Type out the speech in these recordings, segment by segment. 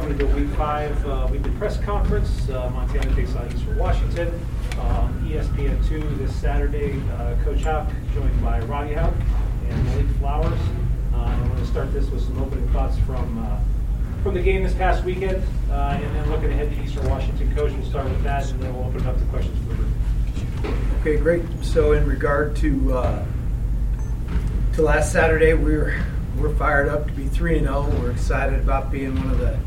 To the Week 5 uh, Weekly Press Conference. Uh, Montana takes on Eastern Washington on ESPN2 this Saturday. Uh, Coach Hauck joined by Roddy Houck and Malik Flowers. Uh, I'm going to start this with some opening thoughts from uh, from the game this past weekend, uh, and then looking ahead to Eastern Washington. Coach, we'll start with that, and then we'll open it up to questions for the group. Okay, great. So in regard to to last Saturday, we're we're fired up to be three and zero. We're excited about being one of the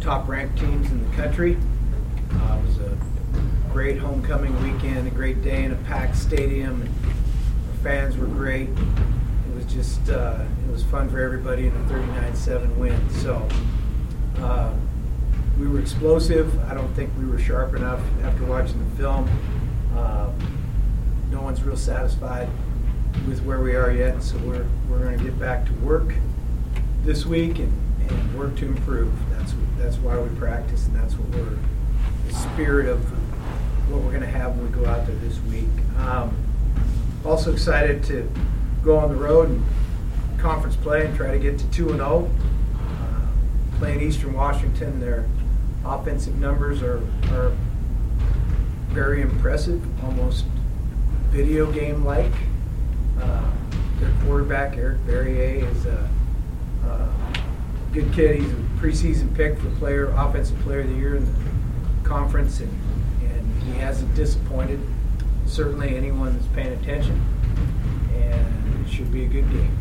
top ranked teams in the country. Uh, it was a great homecoming weekend, a great day in a packed stadium. Our fans were great. It was just uh, it was fun for everybody in a 39-7 win. So. Uh, we were explosive. I don't think we were sharp enough after watching the film. Uh, no one's real satisfied with where we are yet, so we're, we're going to get back to work this week and, and work to improve. That's why we practice, and that's what we're the spirit of what we're going to have when we go out there this week. Um, also excited to go on the road and conference play and try to get to two and zero. Uh, Playing Eastern Washington, their offensive numbers are are very impressive, almost video game like. Uh, their quarterback, Eric Barriere, is a, a good kid. He's a preseason pick for player, offensive player of the year in the conference, and, and he hasn't disappointed. Certainly, anyone that's paying attention, and it should be a good game.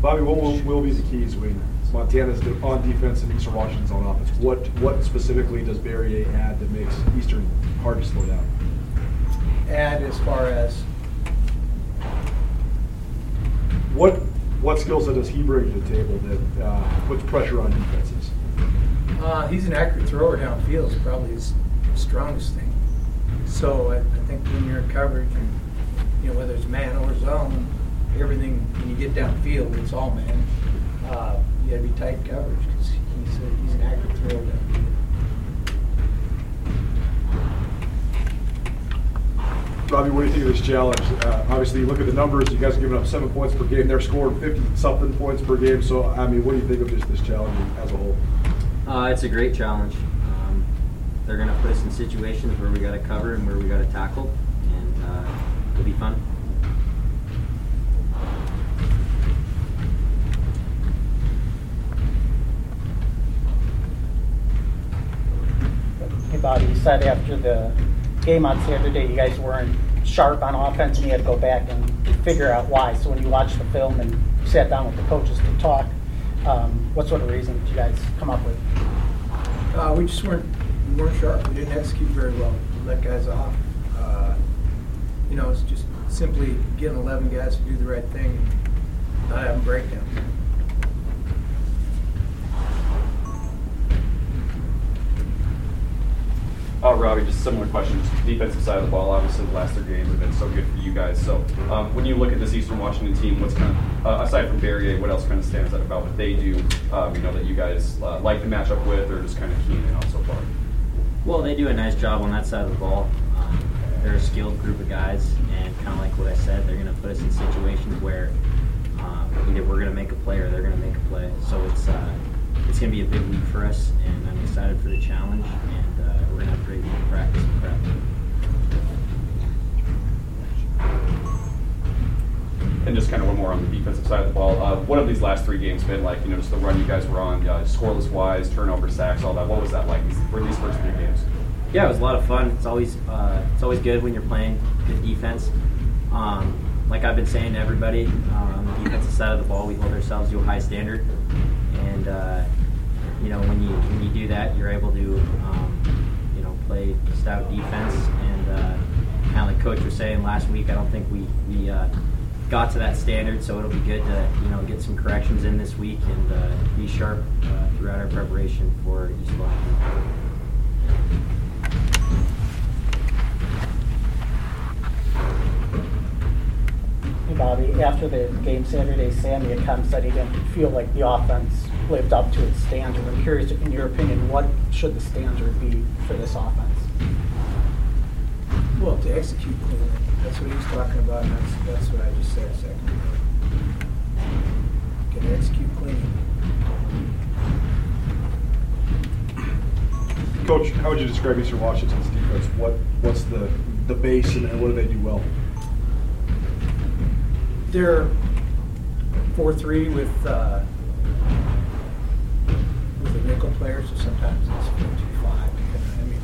Bobby, what will, will be the keys when Montana's on defense and Eastern Washington's on offense? What what specifically does Barriere add that makes Eastern hard to slow down? Add as far as What what skill set does he bring to the table that uh, puts pressure on defenses? Uh, he's an accurate thrower downfield. Is probably his strongest thing. So I, I think when you're in coverage, and, you know whether it's man or zone, everything when you get downfield, it's all man. Uh, you got to be tight coverage because he's a, he's an accurate thrower downfield. Robbie, what do you think of this challenge? Uh, obviously, you look at the numbers. You guys are giving up seven points per game. They're scoring fifty something points per game. So, I mean, what do you think of just this challenge as a whole? Uh, it's a great challenge. Um, they're going to put us in situations where we got to cover and where we got to tackle, and uh, it'll be fun. You said after the game on Saturday, you guys weren't sharp on offense and you had to go back and figure out why. So when you watched the film and sat down with the coaches to talk, um, what sort of reason did you guys come up with? Uh, we just weren't we weren't sharp. We didn't execute very well. We let guys off. Uh, you know, it's just simply getting 11 guys to do the right thing and not having breakdown. Uh, Robbie, just similar questions. Defensive side of the ball, obviously the last three games have been so good for you guys. So um, when you look at this Eastern Washington team, what's kind of, uh, aside from Barriere, what else kind of stands out about what they do, um, you know, that you guys uh, like to match up with or just kind of keen in on so far? Well, they do a nice job on that side of the ball. Um, they're a skilled group of guys, and kind of like what I said, they're going to put us in situations where um, either we're going to make a play or they're going to make a play. So it's uh, it's going to be a big week for us, and I'm excited for the challenge. And we're going to have great week practice and prep. And just kind of one more on the defensive side of the ball. Uh, what have these last three games been like? You know, just the run you guys were on, uh, scoreless wise, turnover, sacks, all that. What was that like these, for these first three games? Yeah, it was a lot of fun. It's always uh, it's always good when you're playing good defense. Um, like I've been saying to everybody, uh, on the defensive side of the ball, we hold ourselves to a high standard, and uh, you know when you when you do that, you're able to um, stout defense, and uh, kind of like Coach was saying last week, I don't think we we uh, got to that standard. So it'll be good to you know get some corrections in this week and uh, be sharp uh, throughout our preparation for East Washington. Bobby, after the game Saturday, Sammy had come said he didn't feel like the offense lived up to its standard. I'm curious, in your opinion, what should the standard be for this offense? Well, to execute cleanly, that's what he's talking about, and that's, that's what I just said a second ago. Can execute cleanly. Coach, how would you describe Eastern Washington's defense? What what's the the base and, and what do they do well? They're four three with uh, with a nickel player, so sometimes it's four two five. I mean,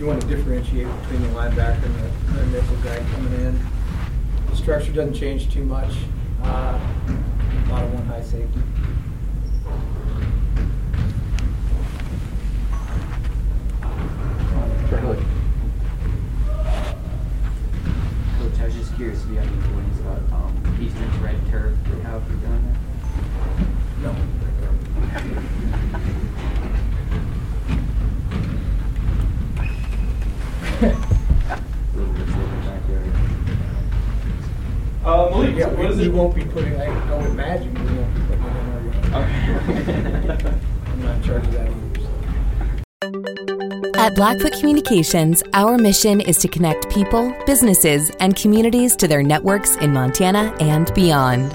you want to differentiate between the linebacker and the, the nickel guy coming in. The structure doesn't change too much. Uh, a lot of one high safety. Coach, I was just curious if you have any feelings about um, Eastern's red turf and how you're doing there. No. Yeah, what we, is it? won't be putting. I, I would imagine we won't be putting it in our yard. Okay. I'm not in charge of that either. so. At Blackfoot Communications, our mission is to connect people, businesses, and communities to their networks in Montana and beyond.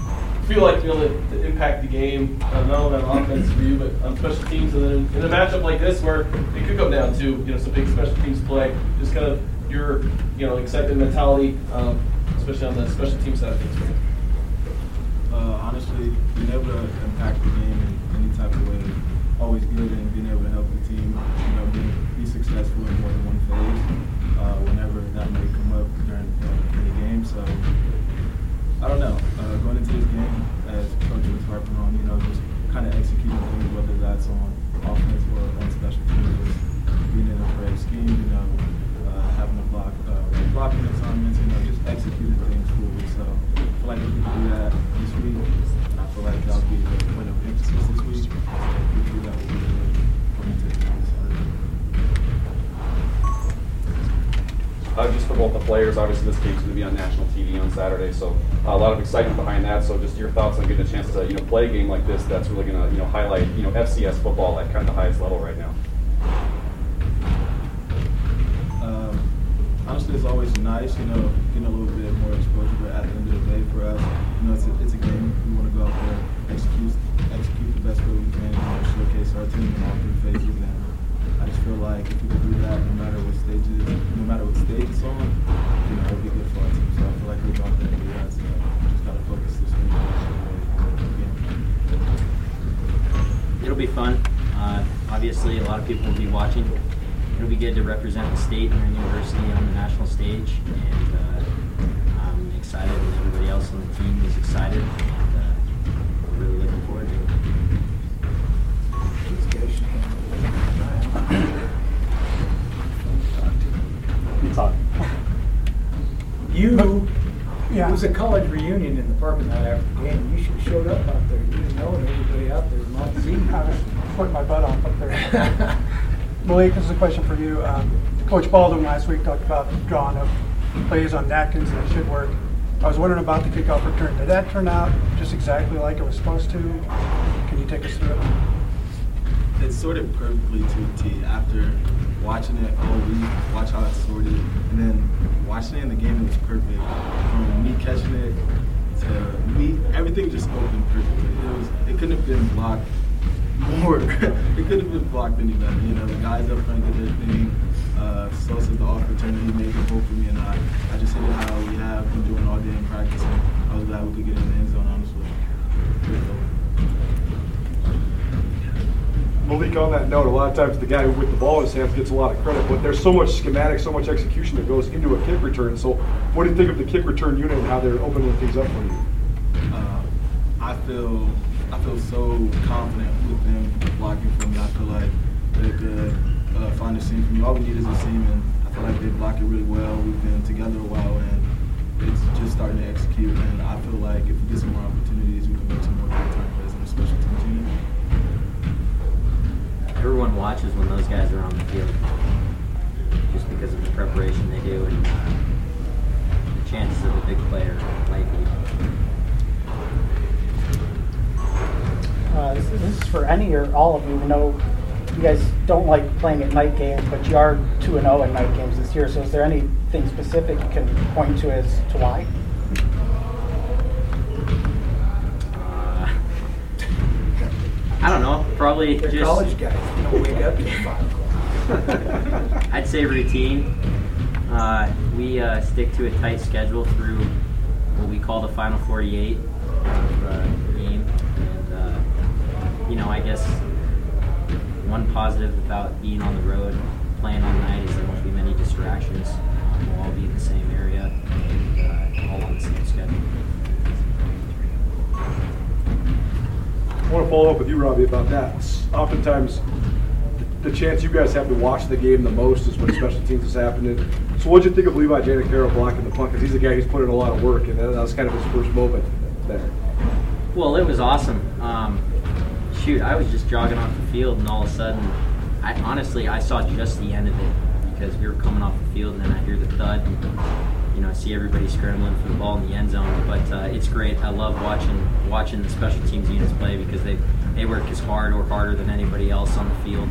feel like to be able to, impact the game? Not only on offense for you, but on special teams, and then in, in a matchup like this where it could come down to you know some big special teams play, just kind of your you know excitement mentality, um, especially on the special team side of things. Uh, honestly, being able to impact the game in any type of way is always good, and being able to help the team, you know, be, be successful in more than one phase, uh, whenever that may come up during uh, the game. So, I don't know. Going into this game, as Coach was harping on, you know, just kind of executing things, whether that's on offense or on special teams, being in a correct scheme, you know, uh, having to block, uh, blocking assignments, you know, just executing things fully. So, I feel like if we do that this week, I feel like that'll be the point of emphasis this week. We do that, we'll be come into this Saturday. Uh, just for both the players, obviously this game's going to be on national On Saturday, so uh, a lot of excitement behind that. So just your thoughts on getting a chance to you know play a game like this that's really going to you know highlight you know FCS football at kind of the highest level right now. Um, honestly, it's always nice, you know, getting a little bit more exposure. At the end of the day, for us, you know, it's a, it's a game. We want to go out there, execute, execute the best way we can, know, showcase our team in all three phases. And I just feel like if we can do that, no matter what stage it is, no matter what stage it's on, you know, obviously, a lot of people will be watching. It'll be good to represent the state and our university on the national stage, and uh, I'm excited, and everybody else on the team is excited, and uh, we're really looking forward to it. These guys should handle it. You, Yeah. it was a college reunion in the parking lot after the game. You should have showed up out there. You didn't know it. Everybody out there was not seeing I was putting my butt off up there. Malik, this is a question for you. Um, Coach Baldwin last week talked about drawing up plays on napkins that should work. I was wondering about the kickoff return. Did that turn out just exactly like it was supposed to? Can you take us through it? It's sorted perfectly to a T. After watching it all week, watch how it's sorted, and then watching it in the game, it was perfect. From me catching it to me, everything just opened perfectly. It was, it couldn't have been blocked more. it could have been blocked any better. You know, the guys up front did their thing. Uh, Sosa, the opportunity, made it hope for me, and I, I just hit it how we have been doing all day in practice. And I was glad we could get in the end zone, honestly. Malik, on that note, a lot of times the guy with the ball in his hands gets a lot of credit, but there's so much schematic, so much execution that goes into a kick return. So, what do you think of the kick return unit and how they're opening things up for you? Uh, I feel I feel so confident with them blocking for me. I feel like they could uh, find a seam for me. All we need is a seam, and I feel like they block it really well. We've been together a while, and it's just starting to execute. And I feel like if we get some more opportunities, we can make some more good time plays on a special teams unit. Everyone watches when those guys are on the field, just because of the preparation they do and uh, the chances of a big player likely. Uh, this, this is for any or all of you. We know you guys don't like playing at night games, but you are 2 and 0 at night games this year. So, is there anything specific you can point to as to why? Uh, I don't know. Probably They're just college guys, don't wake up till five o'clock. I'd say routine. Uh, we uh, stick to a tight schedule through what we call the final 48 of uh, the game. And, uh, you know, I guess one positive about being on the road, playing all night, is there won't be many distractions. Um, we'll all be in the same area and uh, all on the same schedule. I want to follow up with you, Robbie, about that. Oftentimes, the chance you guys have to watch the game the most is when special teams is happening. So, what'd you think of Levi Janacaro blocking the punt? Because he's a guy who's put in a lot of work, and that was kind of his first moment there. Well, it was awesome. Um, shoot, I was just jogging off the field, and all of a sudden, I honestly I saw just the end of it because we were coming off the field, and then I hear the thud. And, you know, I see everybody scrambling for the ball in the end zone. But uh, it's great. I love watching watching the special teams units play because they they work as hard or harder than anybody else on the field.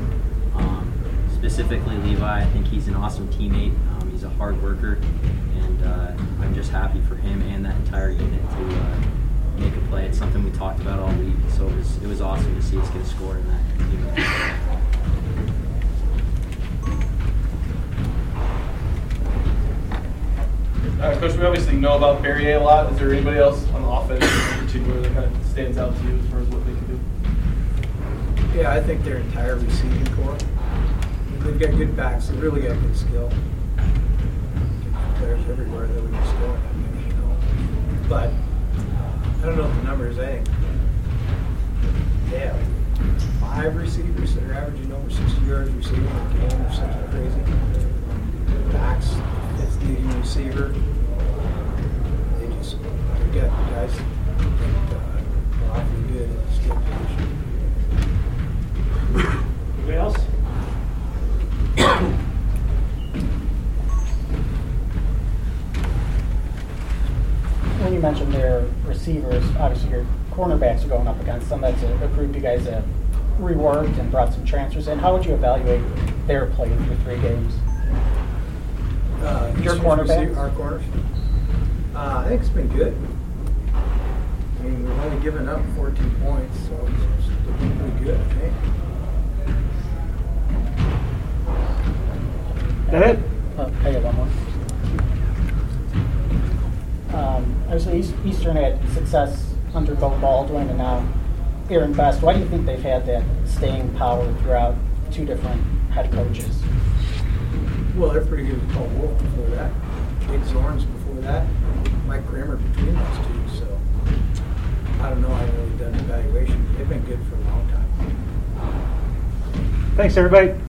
Um, specifically, Levi, I think he's an awesome teammate. Um, he's a hard worker, and uh, I'm just happy for him and that entire unit to. Uh, make a play. It's something we talked about all week, so it was it was awesome to see us get a score in that. unit. Uh, Coach, we obviously know about Barriere a lot. Is there anybody else on the offense in particular that kind of stands out to you as far as what they can do? Yeah, I think their entire receiving corps. They've got good backs. They really got good skill. Good players everywhere that we can score. I mean, you know. But I don't know what the number is. Think they five receivers that are averaging over 60 yards receiving a game or something crazy. Backs, fifth leading receiver. They just they got guys uh, the. Anybody else? When you mentioned their receivers, obviously your cornerbacks are going up against them. That's a, a group you guys have reworked and brought some transfers in. How would you evaluate their play through three games? Uh, Your Eastern's cornerbacks? receiver- Our corners. Uh, I think it's been good. I mean, we've only given up 14 points, so it's, it's been pretty good, I think. That it? Uh, I got one more. Um, obviously, Eastern had success under Beau Baldwin and now Aaron Best. Why do you think they've had that staying power throughout two different head coaches? Well, they're pretty good with Paul Wulff before that. Big Zornes before that. Mike Kramer between those two, so I don't know. I haven't really done an evaluation. They've been good for a long time. Thanks, everybody.